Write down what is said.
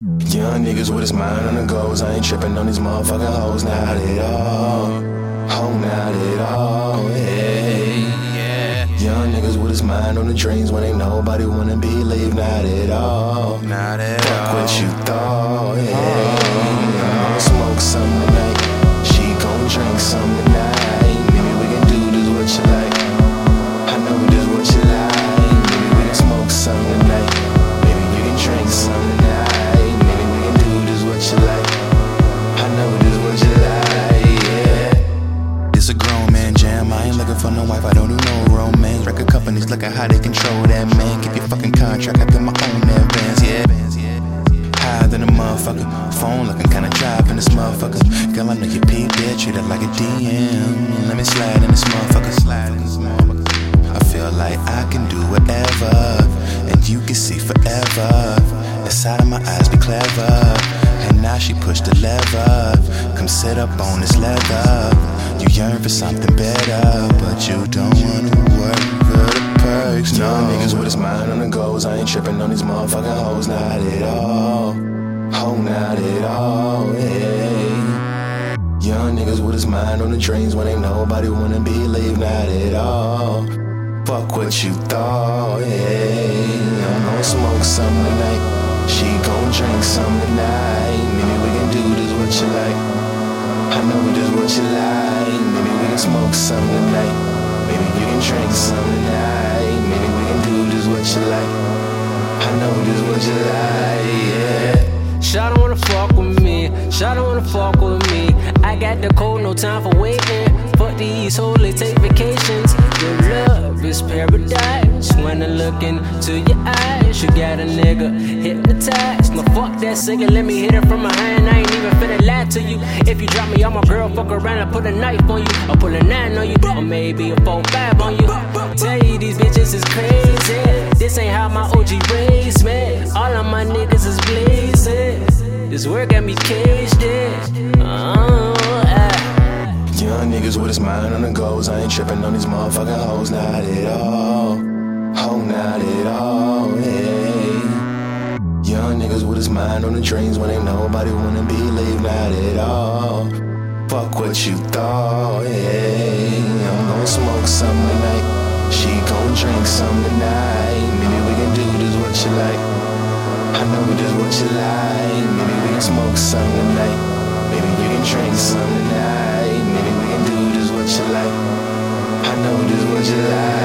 Young niggas with his mind on the goals. I ain't tripping on these motherfucking hoes. Not at all. Oh, not at all. Hey. Yeah, Young niggas with his mind on the dreams when ain't nobody wanna believe. Not at all. not at Fuck all. what you thought. Hey. No romance. Record companies look at how they control that man. Keep your fucking contract. I got my own advance. Yeah. Higher than a motherfucker. Phone looking kinda dry in this motherfucker. Girl, I know you peep it. Treat it like a DM. Let me slide in this motherfucker. Slide in this motherfucker. I feel like I can do whatever. And you can see forever. The side of my eyes be clever. And now she pushed the lever. Come sit up on this leather. For something better, but you don't wanna work for the perks. No niggas with his mind on the goals. I ain't tripping on these motherfucking hoes. Not at all. Oh, not at all. Hey. Young niggas with his mind on the dreams when ain't nobody wanna believe. Not at all. Fuck what you thought. Hey. I'm gonna smoke some tonight. She gon' drink some tonight. Maybe we can do this what you like. I know this what you like. Can smoke some tonight. Maybe you can drink some tonight. Maybe we can do just what you like. I know just what you like. Yeah. Shawty wanna fuck with me, Shawty wanna fuck with me. I got the code, no time for waiting. Fuck these holy, take vacations. Your love is paradise. When I look into your eyes, you got a nigga hypnotized. Now fuck that singer, let me hit it from behind. I ain't even finna lie to you. If you drop me, I'm a girl, fuck around and put a knife on you. Or pull a nine on you, or maybe a four five on you. Tell you these bitches is crazy. This ain't how my OG raised me. All of my niggas is blazing. This work got me caged in. Ah. Young niggas with his mind on the goals. I ain't tripping on these motherfucking hoes. Not at all. Oh, not at all. Hey. Young niggas with his mind on the dreams when ain't nobody wanna be believe. Not at all. Fuck what you thought. Hey. I'm gonna smoke some tonight. She gon' drink some tonight. Maybe we can do this what you like. I know we just what you like. Maybe we can smoke some tonight. Maybe you can drink some tonight. Maybe